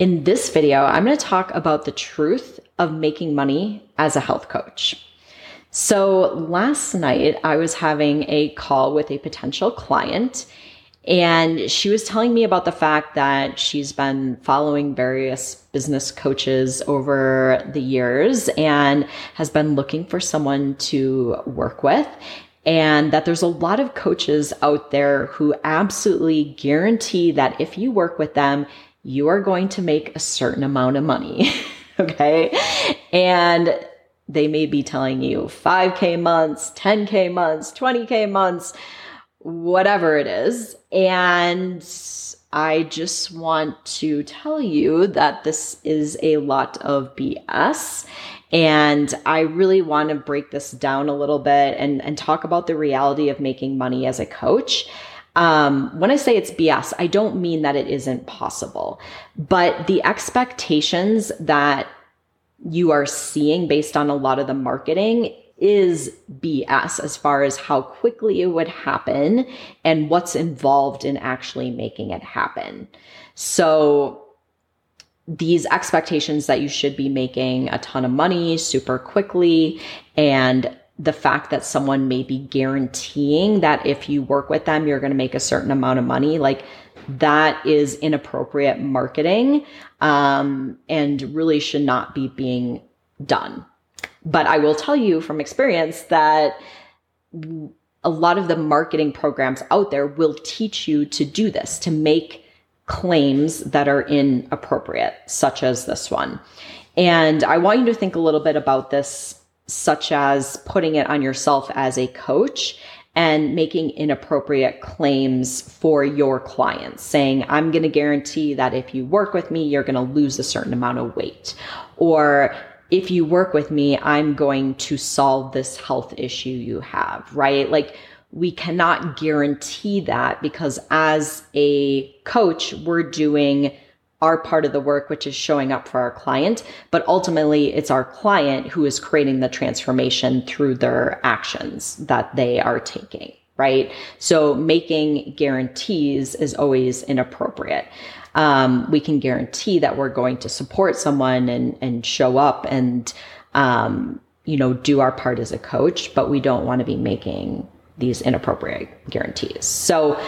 In this video, I'm going to talk about the truth of making money as a health coach. So, last night I was having a call with a potential client, and she was telling me about the fact that she's been following various business coaches over the years and has been looking for someone to work with. And that there's a lot of coaches out there who absolutely guarantee that if you work with them, you are going to make a certain amount of money. okay. And they may be telling you 5K months, 10K months, 20K months, whatever it is. And I just want to tell you that this is a lot of BS. And I really want to break this down a little bit and, and talk about the reality of making money as a coach. Um, when I say it's BS, I don't mean that it isn't possible, but the expectations that you are seeing based on a lot of the marketing is BS as far as how quickly it would happen and what's involved in actually making it happen. So, these expectations that you should be making a ton of money super quickly and the fact that someone may be guaranteeing that if you work with them, you're going to make a certain amount of money, like that is inappropriate marketing um, and really should not be being done. But I will tell you from experience that a lot of the marketing programs out there will teach you to do this, to make claims that are inappropriate, such as this one. And I want you to think a little bit about this such as putting it on yourself as a coach and making inappropriate claims for your clients, saying, I'm going to guarantee that if you work with me, you're going to lose a certain amount of weight. Or if you work with me, I'm going to solve this health issue you have, right? Like, we cannot guarantee that because as a coach, we're doing our part of the work, which is showing up for our client. But ultimately, it's our client who is creating the transformation through their actions that they are taking, right? So making guarantees is always inappropriate. Um, we can guarantee that we're going to support someone and, and show up and, um, you know, do our part as a coach, but we don't want to be making these inappropriate guarantees. So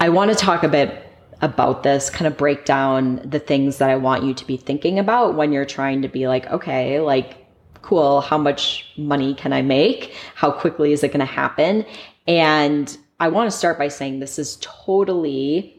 I want to talk a bit about this, kind of break down the things that I want you to be thinking about when you're trying to be like, okay, like, cool, how much money can I make? How quickly is it going to happen? And I want to start by saying this is totally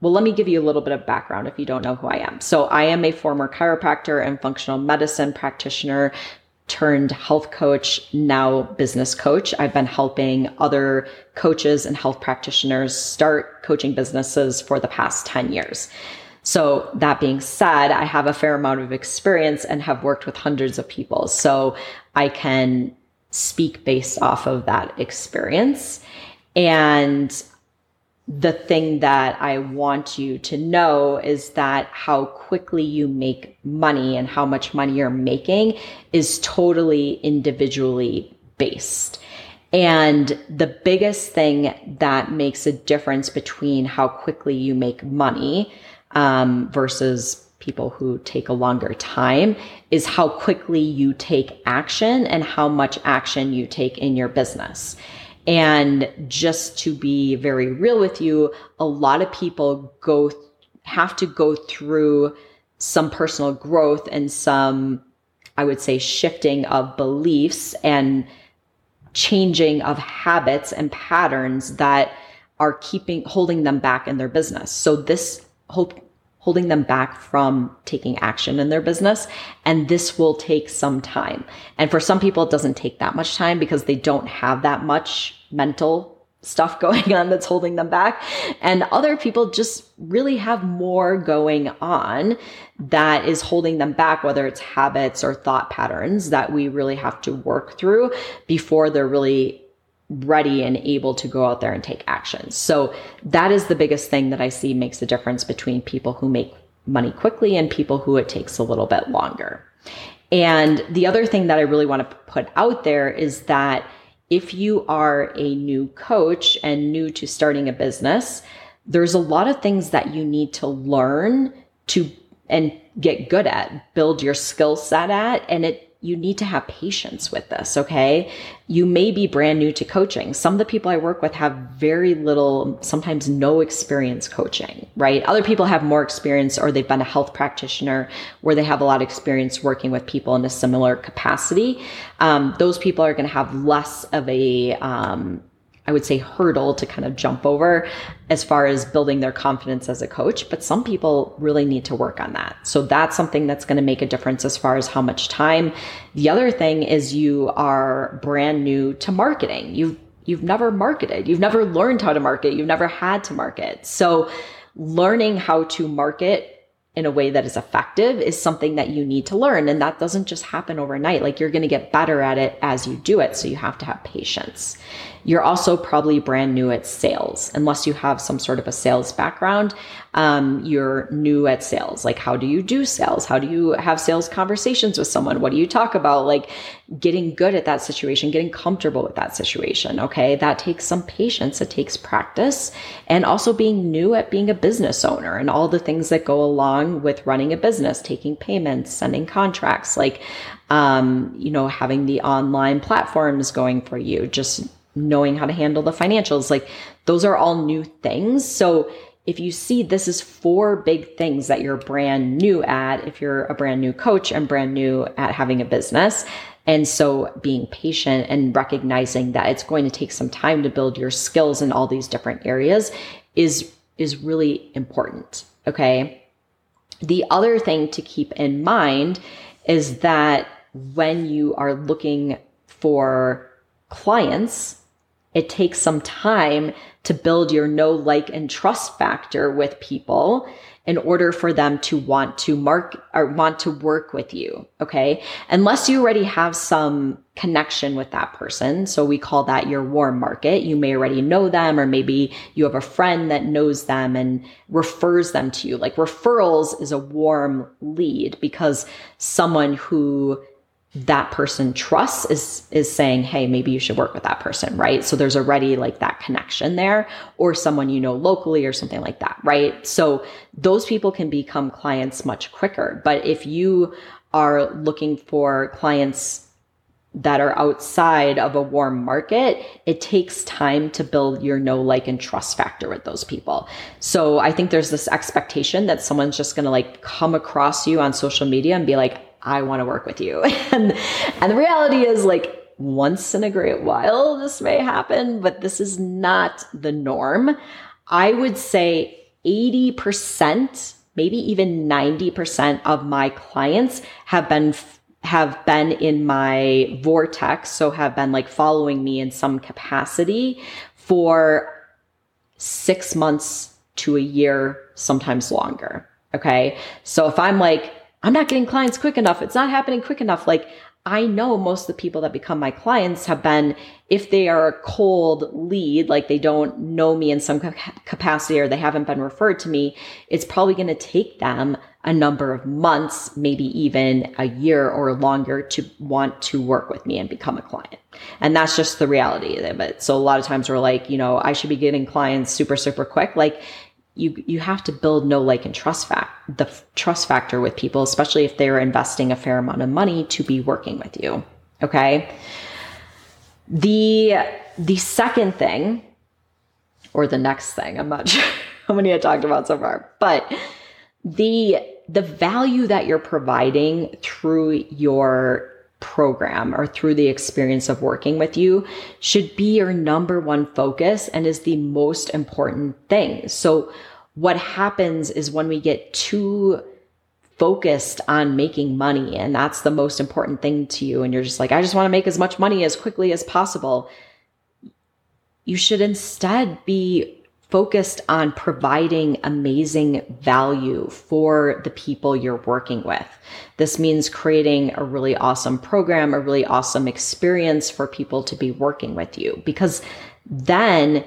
well, let me give you a little bit of background if you don't know who I am. So, I am a former chiropractor and functional medicine practitioner turned health coach, now business coach. I've been helping other coaches and health practitioners start coaching businesses for the past 10 years. So that being said, I have a fair amount of experience and have worked with hundreds of people. So I can speak based off of that experience. And the thing that I want you to know is that how quickly you make money and how much money you're making is totally individually based. And the biggest thing that makes a difference between how quickly you make money um, versus people who take a longer time is how quickly you take action and how much action you take in your business. And just to be very real with you, a lot of people go, have to go through some personal growth and some, I would say, shifting of beliefs and changing of habits and patterns that are keeping, holding them back in their business. So this hope, holding them back from taking action in their business. And this will take some time. And for some people, it doesn't take that much time because they don't have that much mental stuff going on that's holding them back. And other people just really have more going on that is holding them back, whether it's habits or thought patterns that we really have to work through before they're really ready and able to go out there and take action. So that is the biggest thing that I see makes the difference between people who make money quickly and people who it takes a little bit longer. And the other thing that I really want to put out there is that if you are a new coach and new to starting a business, there's a lot of things that you need to learn to and get good at, build your skill set at, and it you need to have patience with this, okay? You may be brand new to coaching. Some of the people I work with have very little, sometimes no experience coaching, right? Other people have more experience or they've been a health practitioner where they have a lot of experience working with people in a similar capacity. Um, those people are going to have less of a, um, I would say hurdle to kind of jump over as far as building their confidence as a coach. But some people really need to work on that. So that's something that's going to make a difference as far as how much time. The other thing is you are brand new to marketing. You've, you've never marketed. You've never learned how to market. You've never had to market. So learning how to market in a way that is effective is something that you need to learn. And that doesn't just happen overnight. Like you're going to get better at it as you do it. So you have to have patience. You're also probably brand new at sales, unless you have some sort of a sales background. Um, you're new at sales. Like, how do you do sales? How do you have sales conversations with someone? What do you talk about? Like, getting good at that situation, getting comfortable with that situation. Okay. That takes some patience. It takes practice and also being new at being a business owner and all the things that go along with running a business, taking payments, sending contracts, like, um, you know, having the online platforms going for you, just knowing how to handle the financials. Like those are all new things. So if you see this is four big things that you're brand new at, if you're a brand new coach and brand new at having a business. And so being patient and recognizing that it's going to take some time to build your skills in all these different areas is, is really important. Okay. The other thing to keep in mind is that when you are looking for clients, it takes some time to build your know, like, and trust factor with people in order for them to want to mark or want to work with you. Okay. Unless you already have some connection with that person. So we call that your warm market. You may already know them, or maybe you have a friend that knows them and refers them to you. Like referrals is a warm lead because someone who that person trusts is is saying hey maybe you should work with that person right? So there's already like that connection there or someone you know locally or something like that right? So those people can become clients much quicker. But if you are looking for clients that are outside of a warm market, it takes time to build your know, like, and trust factor with those people. So I think there's this expectation that someone's just going to like come across you on social media and be like, I want to work with you. and and the reality is like once in a great while this may happen, but this is not the norm. I would say 80%, maybe even 90% of my clients have been have been in my vortex, so have been like following me in some capacity for 6 months to a year, sometimes longer. Okay? So if I'm like I'm not getting clients quick enough. It's not happening quick enough. Like I know most of the people that become my clients have been, if they are a cold lead, like they don't know me in some capacity or they haven't been referred to me, it's probably going to take them a number of months, maybe even a year or longer to want to work with me and become a client. And that's just the reality of it. So a lot of times we're like, you know, I should be getting clients super, super quick. Like you you have to build no like and trust fact the f- trust factor with people especially if they're investing a fair amount of money to be working with you okay? The the second thing or the next thing i'm not sure how many i talked about so far but the the value that you're providing through your program or through the experience of working with you should be your number one focus and is the most important thing. So what happens is when we get too focused on making money and that's the most important thing to you and you're just like I just want to make as much money as quickly as possible you should instead be focused on providing amazing value for the people you're working with. This means creating a really awesome program, a really awesome experience for people to be working with you because then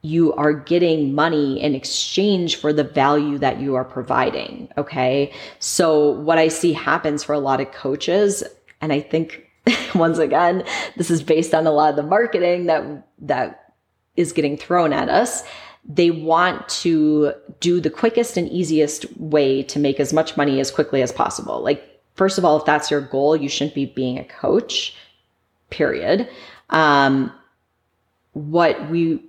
you are getting money in exchange for the value that you are providing. Okay. So what I see happens for a lot of coaches, and I think once again, this is based on a lot of the marketing that, that is getting thrown at us they want to do the quickest and easiest way to make as much money as quickly as possible. Like, first of all, if that's your goal, you shouldn't be being a coach, period. Um, what we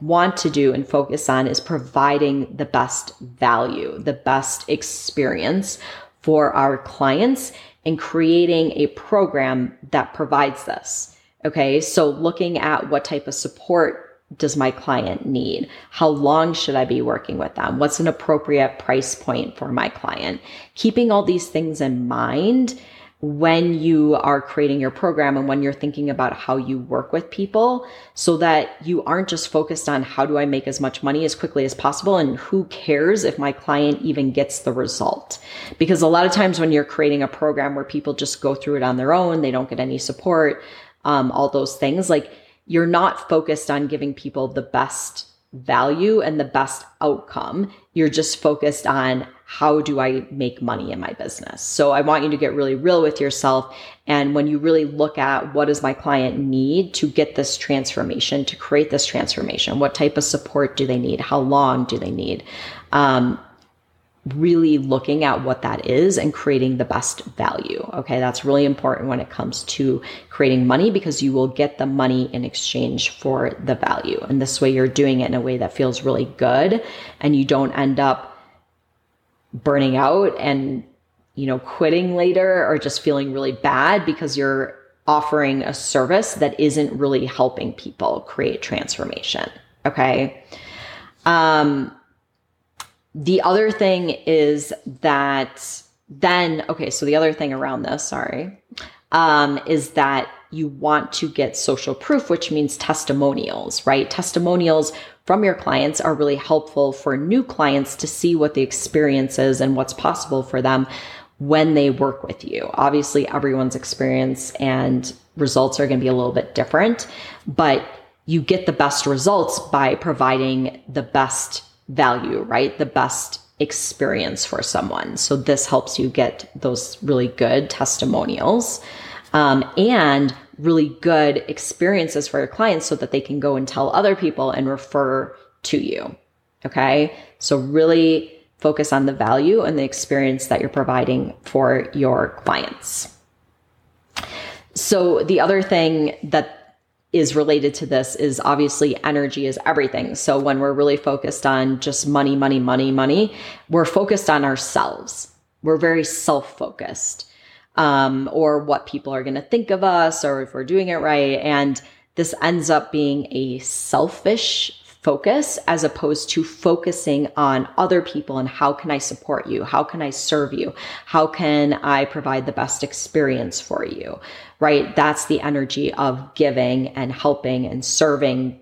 want to do and focus on is providing the best value, the best experience for our clients and creating a program that provides this. Okay. So looking at what type of support does my client need? How long should I be working with them? What's an appropriate price point for my client? Keeping all these things in mind when you are creating your program and when you're thinking about how you work with people so that you aren't just focused on how do I make as much money as quickly as possible and who cares if my client even gets the result. Because a lot of times when you're creating a program where people just go through it on their own, they don't get any support, um, all those things, like you're not focused on giving people the best value and the best outcome. You're just focused on how do I make money in my business? So I want you to get really real with yourself. And when you really look at what does my client need to get this transformation, to create this transformation, what type of support do they need? How long do they need? Um, really looking at what that is and creating the best value. Okay. That's really important when it comes to creating money because you will get the money in exchange for the value. And this way you're doing it in a way that feels really good and you don't end up burning out and, you know, quitting later or just feeling really bad because you're offering a service that isn't really helping people create transformation. Okay. Um, the other thing is that then, okay, so the other thing around this, sorry, um, is that you want to get social proof, which means testimonials, right? Testimonials from your clients are really helpful for new clients to see what the experience is and what's possible for them when they work with you. Obviously, everyone's experience and results are going to be a little bit different, but you get the best results by providing the best value, right? The best experience for someone. So this helps you get those really good testimonials. Um, and really good experiences for your clients so that they can go and tell other people and refer to you. Okay. So really focus on the value and the experience that you're providing for your clients. So the other thing that is related to this is obviously energy is everything. So when we're really focused on just money, money, money, money, we're focused on ourselves. We're very self focused um, or what people are going to think of us or if we're doing it right. And this ends up being a selfish focus as opposed to focusing on other people and how can I support you? How can I serve you? How can I provide the best experience for you? Right? That's the energy of giving and helping and serving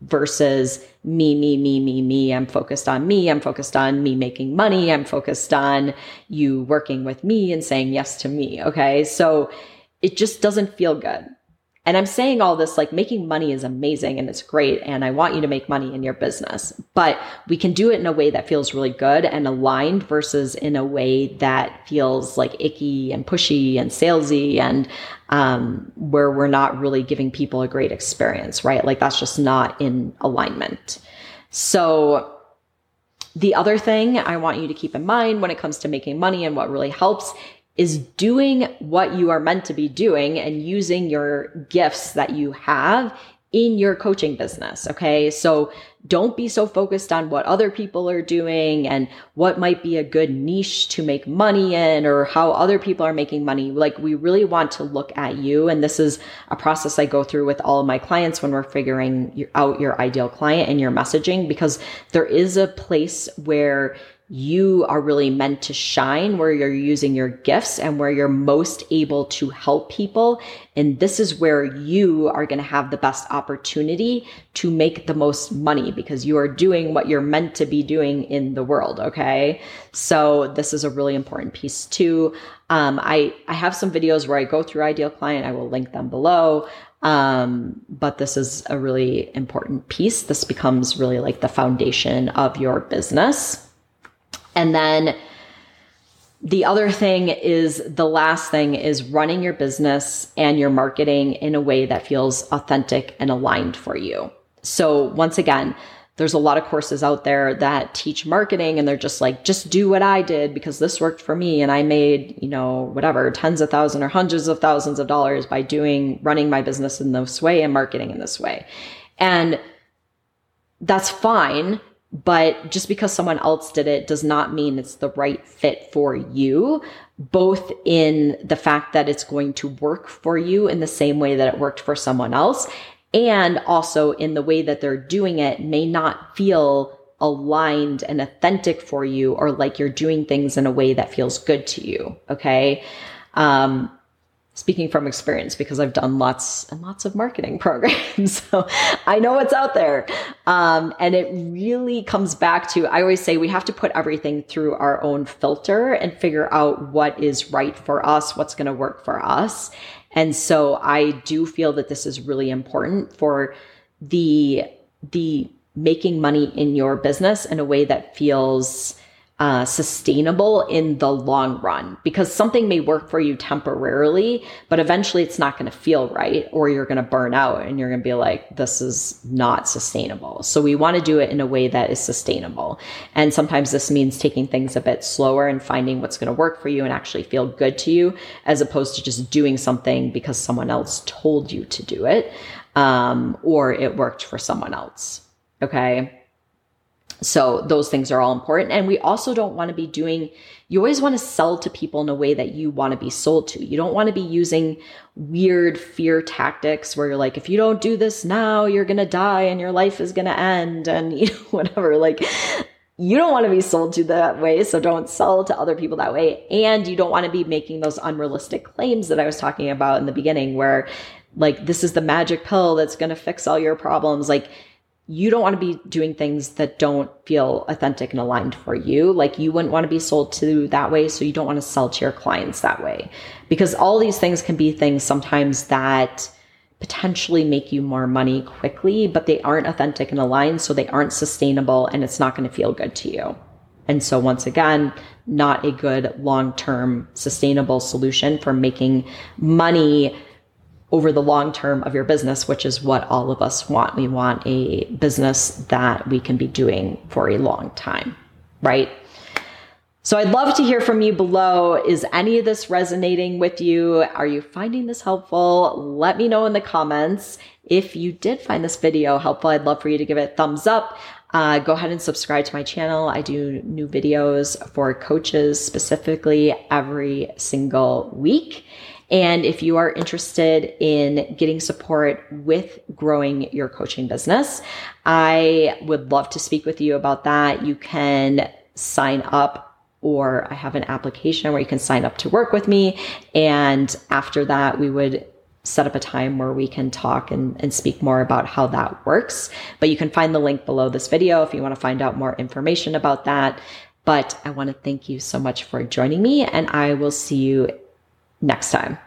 versus me, me, me, me, me. I'm focused on me. I'm focused on me making money. I'm focused on you working with me and saying yes to me. Okay. So it just doesn't feel good. And I'm saying all this like making money is amazing and it's great. And I want you to make money in your business, but we can do it in a way that feels really good and aligned versus in a way that feels like icky and pushy and salesy and um, where we're not really giving people a great experience, right? Like that's just not in alignment. So the other thing I want you to keep in mind when it comes to making money and what really helps is doing what you are meant to be doing and using your gifts that you have in your coaching business. Okay. So don't be so focused on what other people are doing and what might be a good niche to make money in or how other people are making money. Like we really want to look at you. And this is a process I go through with all of my clients when we're figuring out your ideal client and your messaging, because there is a place where you are really meant to shine, where you're using your gifts and where you're most able to help people. And this is where you are going to have the best opportunity to make the most money because you are doing what you're meant to be doing in the world. Okay. So this is a really important piece too. Um, I, I have some videos where I go through ideal client. I will link them below. Um, but this is a really important piece. This becomes really like the foundation of your business. And then the other thing is the last thing is running your business and your marketing in a way that feels authentic and aligned for you. So once again, there's a lot of courses out there that teach marketing and they're just like, just do what I did because this worked for me. And I made, you know, whatever, tens of thousands or hundreds of thousands of dollars by doing, running my business in this way and marketing in this way. And that's fine. But just because someone else did it does not mean it's the right fit for you, both in the fact that it's going to work for you in the same way that it worked for someone else and also in the way that they're doing it may not feel aligned and authentic for you or like you're doing things in a way that feels good to you. Okay. Um, speaking from experience because I've done lots and lots of marketing programs. so I know what's out there. Um, and it really comes back to, I always say we have to put everything through our own filter and figure out what is right for us, what's going to work for us. And so I do feel that this is really important for the the making money in your business in a way that feels uh, sustainable in the long run because something may work for you temporarily, but eventually it's not going to feel right or you're going to burn out and you're going to be like, this is not sustainable. So we want to do it in a way that is sustainable. And sometimes this means taking things a bit slower and finding what's going to work for you and actually feel good to you as opposed to just doing something because someone else told you to do it um, or it worked for someone else. Okay. So those things are all important. And we also don't want to be doing, you always want to sell to people in a way that you want to be sold to. You don't want to be using weird fear tactics where you're like, if you don't do this now, you're going to die and your life is going to end and you know, whatever. Like, you don't want to be sold to that way. So don't sell to other people that way. And you don't want to be making those unrealistic claims that I was talking about in the beginning where like, this is the magic pill that's going to fix all your problems. Like, you don't want to be doing things that don't feel authentic and aligned for you. Like you wouldn't want to be sold to that way. So you don't want to sell to your clients that way because all these things can be things sometimes that potentially make you more money quickly, but they aren't authentic and aligned. So they aren't sustainable and it's not going to feel good to you. And so once again, not a good long-term sustainable solution for making money over the long term of your business, which is what all of us want. We want a business that we can be doing for a long time, right? So I'd love to hear from you below. Is any of this resonating with you? Are you finding this helpful? Let me know in the comments. If you did find this video helpful, I'd love for you to give it a thumbs up. Uh, go ahead and subscribe to my channel. I do new videos for coaches specifically every single week. And if you are interested in getting support with growing your coaching business, I would love to speak with you about that. You can sign up or I have an application where you can sign up to work with me. And after that, we would set up a time where we can talk and, and speak more about how that works. But you can find the link below this video if you want to find out more information about that. But I want to thank you so much for joining me, and I will see you next time.